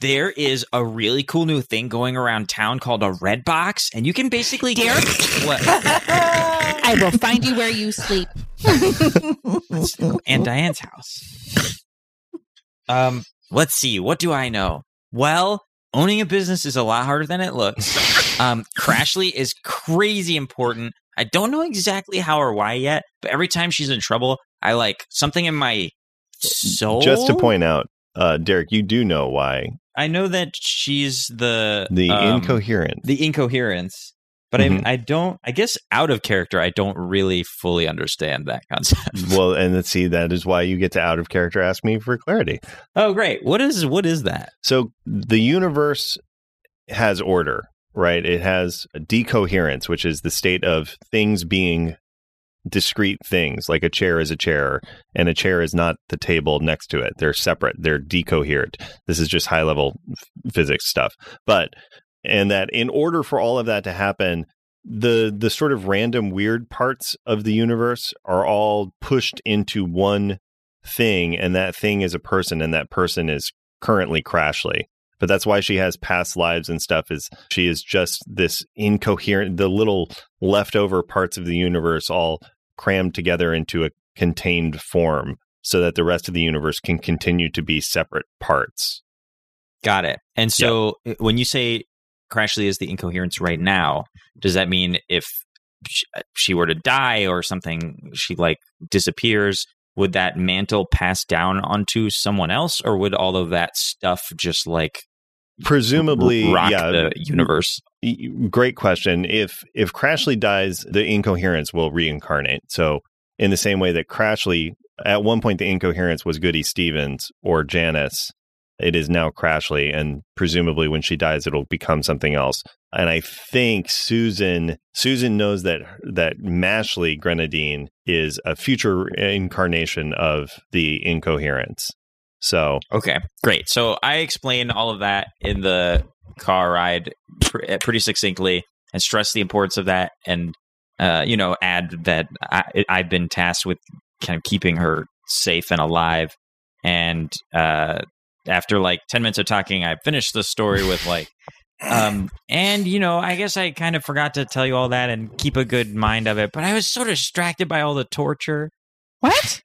there is a really cool new thing going around town called a red box, and you can basically Derek? what? I will find you where you sleep. and Diane's house. Um, let's see. What do I know? Well, owning a business is a lot harder than it looks. Um, Crashly is crazy important. I don't know exactly how or why yet, but every time she's in trouble, I like something in my soul. Just to point out, uh, Derek, you do know why I know that she's the the um, incoherent. the incoherence, but Mhm. I I don't. I guess out of character, I don't really fully understand that concept. well, and let's see, that is why you get to out of character ask me for clarity. oh, great! What is what is that? So the universe has order, right? It has decoherence, which is the state of things being discrete things, like a chair is a chair, and a chair is not the table next to it. They're separate, they're decoherent. This is just high level f- physics stuff. But, and that in order for all of that to happen, the the sort of random weird parts of the universe are all pushed into one thing and that thing is a person and that person is currently crashly but that's why she has past lives and stuff is she is just this incoherent the little leftover parts of the universe all crammed together into a contained form so that the rest of the universe can continue to be separate parts Got it. And so uh, when you say Crashly is the incoherence right now, does that mean if uh, she were to die or something, she like disappears, would that mantle pass down onto someone else, or would all of that stuff just like presumably rock yeah. the universe? great question. If if crashly dies the incoherence will reincarnate. So in the same way that crashly at one point the incoherence was goody stevens or janice it is now crashly and presumably when she dies it'll become something else. And i think susan susan knows that that mashley grenadine is a future incarnation of the incoherence so Okay, great. So I explain all of that in the car ride uh, pretty succinctly and stress the importance of that, and uh, you know, add that I, I've been tasked with kind of keeping her safe and alive. And uh, after like ten minutes of talking, I finished the story with like, um, and you know, I guess I kind of forgot to tell you all that and keep a good mind of it, but I was so distracted by all the torture. What?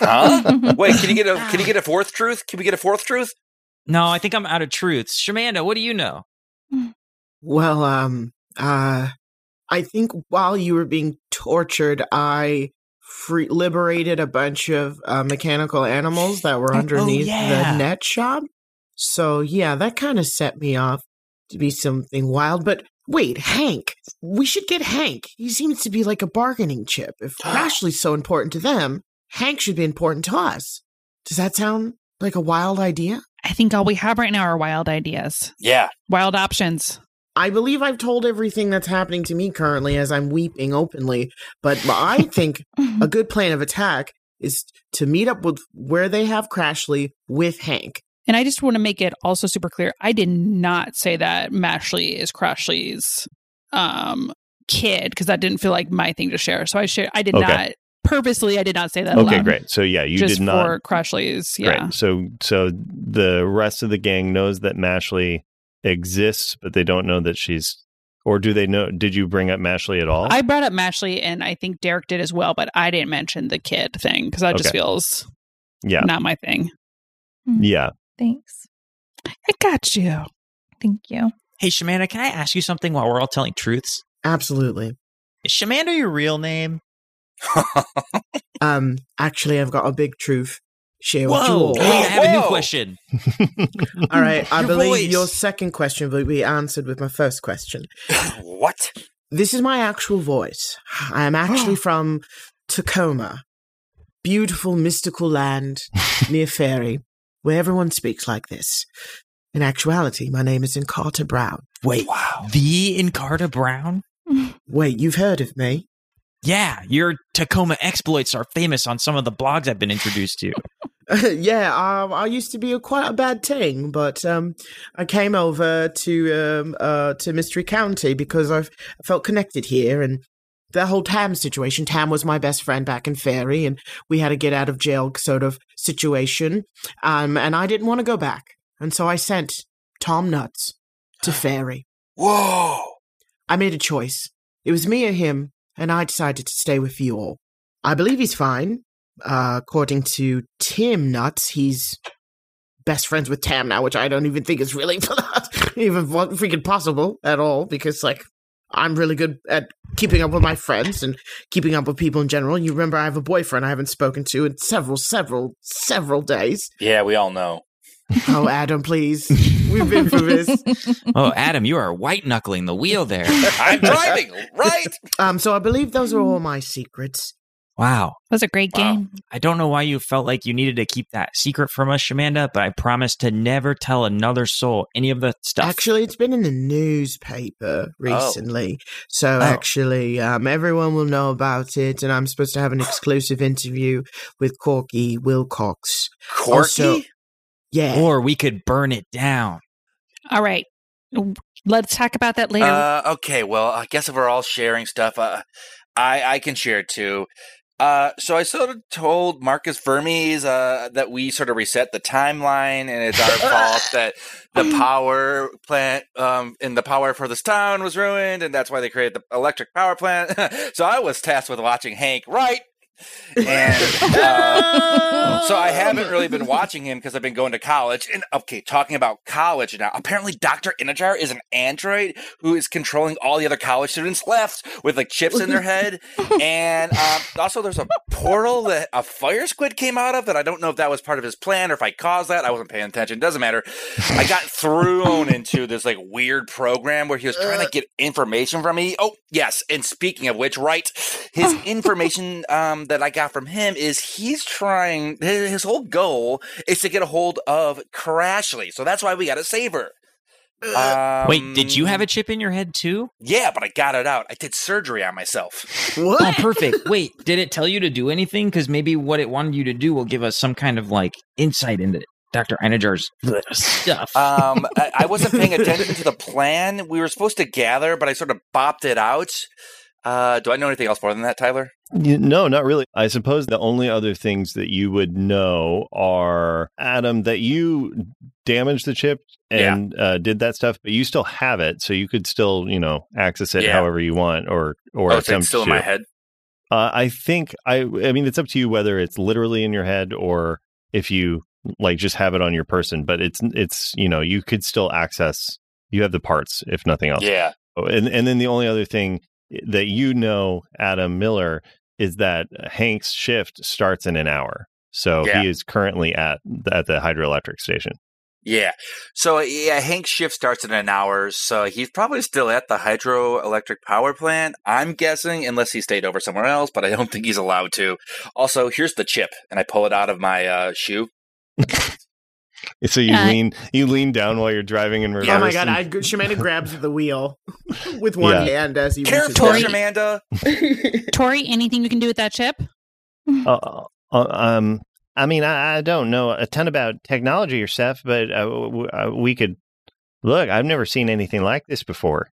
Huh? Wait, can you get a can you get a fourth truth? Can we get a fourth truth? No, I think I'm out of truths. Shamanda, what do you know? Well, um, uh, I think while you were being tortured, I free- liberated a bunch of uh, mechanical animals that were Oh, underneath yeah. the net shop. So yeah, that kind of set me off to be something wild. But wait, Hank, we should get Hank. He seems to be like a bargaining chip. If Ashley's so important to them, Hank should be important to us. Does that sound like a wild idea? I think all we have right now are wild ideas, Yeah. wild options. I believe I've told everything that's happening to me currently as I'm weeping openly, but I think a good plan of attack is to meet up with where they have Crashly with Hank. And I just want to make it also super clear. I did not say that Mashley is Crashly's um, kid because that didn't feel like my thing to share. So I share. I did Okay. not purposely. I did not say that. Okay, aloud. great. So yeah, you just did not. for Crashly's. Yeah. Great. So so the rest of the gang knows that Mashley exists, but they don't know that she's. Or do they know? Did you bring up Mashley at all? I brought up Mashley, and I think Derek did as well, but I didn't mention the kid thing because that just feels yeah, not my thing. yeah. Thanks. I got you. Thank you. Hey, Shamanda, can I ask you something while we're all telling truths? Absolutely. Is Shamanda your real name? Um, actually, I've got a big truth. Share with you all. Wait, I have a new Whoa. question. All right, I Your believe voice. your second question will be answered with my first question. what? This is my actual voice. I am actually from Tacoma, beautiful mystical land near Fairy, where everyone speaks like this. In actuality, my name is Encarta Brown. Wait, Wow. the Encarta Brown? Wait, you've heard of me? Yeah, your Tacoma exploits are famous on some of the blogs I've been introduced to. yeah, um, I used to be a quite a bad thing, but um, I came over to um, uh, to Mystery County because I've I felt connected here, and the whole Tam situation. Tam was my best friend back in Fairy, and we had a get out of jail sort of situation. Um, and I didn't want to go back, and so I sent Tom Nuts to Fairy. Whoa. I made a choice. It was me or him, and I decided to stay with you all. I believe he's fine. Uh, according to Tim Nuts, he's best friends with Tam now, which I don't even think is really even freaking possible at all, because, like, I'm really good at keeping up with my friends and keeping up with people in general. You remember I have a boyfriend I haven't spoken to in several, several, several days. Yeah, we all know. Oh, Adam, please. We've been through this. Oh, Adam, you are white knuckling the wheel there. I'm driving, right? Um, so I believe those are all my secrets. Wow. That was a great Wow. game. I don't know why you felt like you needed to keep that secret from us, Shamanda, but I promise to never tell another soul any of the stuff. Actually, it's been in the newspaper recently. So Oh. actually, um, everyone will know about it. And I'm supposed to have an exclusive interview with Corky Wilcox. Corky? Also- Yeah. or we could burn it down. All right. Let's talk about that later. Uh, okay, well, I guess if we're all sharing stuff, uh, I I can share too. Uh, so I sort of told Marcus Vermes uh, that we sort of reset the timeline, and it's our fault that the power plant um, in the power for this town was ruined, and that's why they created the electric power plant. so I was tasked with watching Hank right. And uh, so I haven't really been watching him because I've been going to college. And okay, talking about college now. Apparently, Dr. Inajar is an android who is controlling all the other college students left with like chips in their head. And um, also, there's a portal that a fire squid came out of that I don't know if that was part of his plan or if I caused that. I wasn't paying attention. Doesn't matter. I got thrown into this like weird program where he was trying to get information from me. Oh, yes. And speaking of which, right, his information um, that I got from him is he's trying, his, his whole goal is to get a hold of Crashly. So that's why we got to save her. Um, Wait, did you have a chip in your head too? Yeah, but I got it out. I did surgery on myself. What? Oh, perfect. Wait, did it tell you to do anything? Because maybe what it wanted you to do will give us some kind of like insight into Dr. Einajar's stuff. Um, I, I wasn't paying attention to the plan. We were supposed to gather, but I sort of bopped it out. Uh, do I know anything else more than that, Tyler? No, not really. I suppose the only other things that you would know are Adam that you damaged the chip and uh, did that stuff, but you still have it, so you could still, you know, access it Yeah. however you want or or oh, attempt it's still in my head. Uh, I think I. I mean, it's up to you whether it's literally in your head or if you like just have it on your person, but it's it's you know you could still access. You have the parts, if nothing else. Yeah. Oh, And and then the only other thing that you know, Adam Miller, is that Hank's shift starts in an hour. So Yeah. he is currently at at the hydroelectric station. Yeah. So yeah, Hank's shift starts in an hour, so he's probably still at the hydroelectric power plant. I'm guessing, unless he stayed over somewhere else, but I don't think he's allowed to. Also, here's the chip, and I pull it out of my uh, shoe. So you Yeah. lean you lean down while you're driving in reverse. Oh my god! and- I, Shamanda grabs the wheel with one Yeah. hand as he Careful, reaches down. Amanda. Tori, anything you can do with that chip? Uh, uh, um, I mean, I, I don't know a ton about technology or stuff, but uh, w- uh, we could look. I've never seen anything like this before.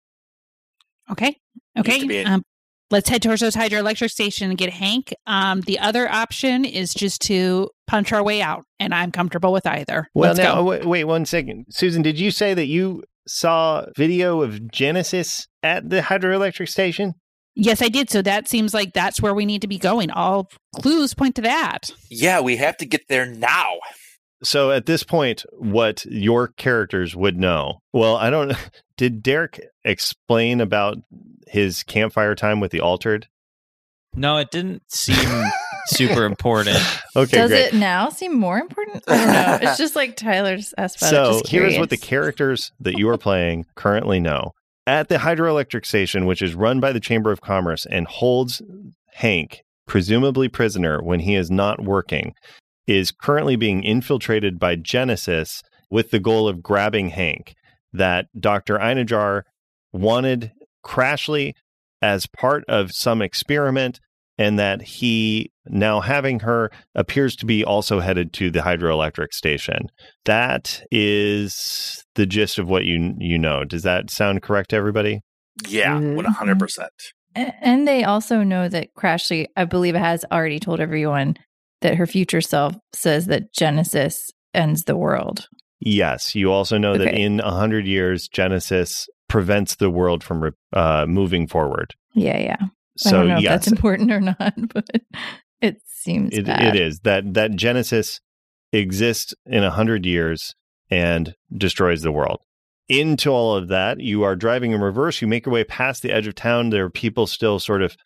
Okay. Used to Okay. be- Um, let's head towards those hydroelectric station and get Hank. Um, the other option is just to punch our way out, and I'm comfortable with either. Well, let's now go. wait, wait one second, Susan. Did you say that you saw video of Genesis at the hydroelectric station? Yes, I did. So that seems like that's where we need to be going. All clues point to that. Yeah, we have to get there now. So at this point, what your characters would know? Well, I don't. Did Derek explain about his campfire time with the altered? No, it didn't seem super important. Okay, Does great. it now seem more important? I don't know. It's just like Tyler's just asked about. So Just here's what the characters that you are playing currently know. At the hydroelectric station, which is run by the Chamber of Commerce and holds Hank, presumably prisoner when he is not working, is currently being infiltrated by Genesis with the goal of grabbing Hank. That Dr. Einajar wanted Crashly as part of some experiment, and that he, now having her, appears to be also headed to the hydroelectric station. That is the gist of what you you know. Does that sound correct to everybody? Yeah, Mhm. one hundred percent. And they also know that Crashly, I believe, has already told everyone that her future self says that Genesis ends the world. Yes. You also know that in a hundred years, Genesis prevents the world from re- uh, moving forward. Yeah, yeah. I So don't know if yes, that's important or not, but it seems it, it is that that Genesis exists in a hundred years and destroys the world. Into all of that, you are driving in reverse. You make your way past the edge of town. There are people still sort of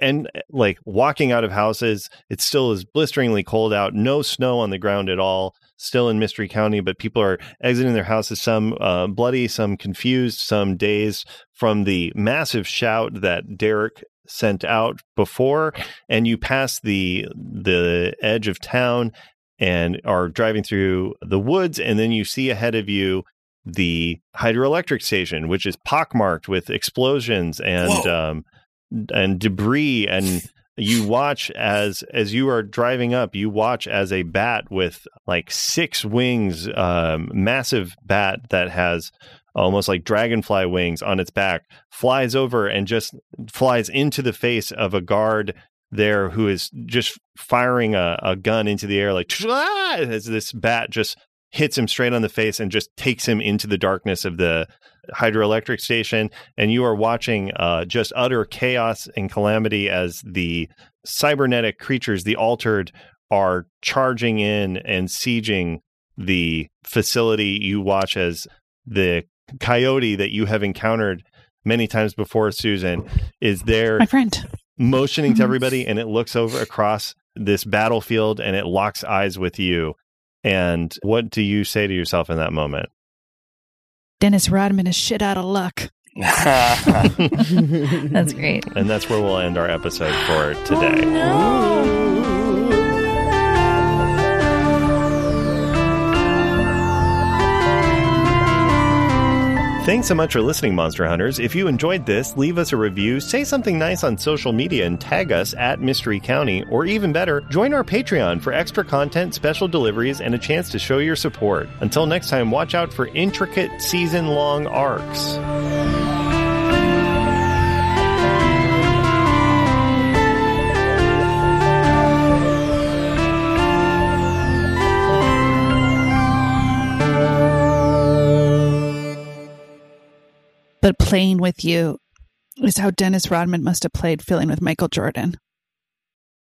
and like walking out of houses. It still is blisteringly cold out. No snow on the ground at all. Still in Mystery County, but people are exiting their houses. Some uh, bloody, some confused, some dazed from the massive shout that Derek sent out before. And you pass the the edge of town and are driving through the woods, and then you see ahead of you the hydroelectric station, which is pockmarked with explosions and um, and debris and you watch as as you are driving up you watch as a bat with like six wings um massive bat that has almost like dragonfly wings on its back flies over and just flies into the face of a guard there who is just firing a, a gun into the air like "Ah!" as this bat just hits him straight on the face and just takes him into the darkness of the hydroelectric station and you are watching uh, just utter chaos and calamity as the cybernetic creatures the altered are charging in and sieging the facility you watch as the coyote that you have encountered many times before susan is there My friend. motioning to Mhm. everybody and it looks over across this battlefield and it locks eyes with you and what do you say to yourself in that moment Dennis Rodman is shit out of luck. That's great. and that's where we'll end our episode for today oh, Thanks so much for listening, Monster Hunters. If you enjoyed this, leave us a review, say something nice on social media, and tag us at Mystery County. Or even better, join our Patreon for extra content, special deliveries, and a chance to show your support. Until next time, watch out for intricate season long arcs. But playing with you is how Dennis Rodman must have played feeling with Michael Jordan.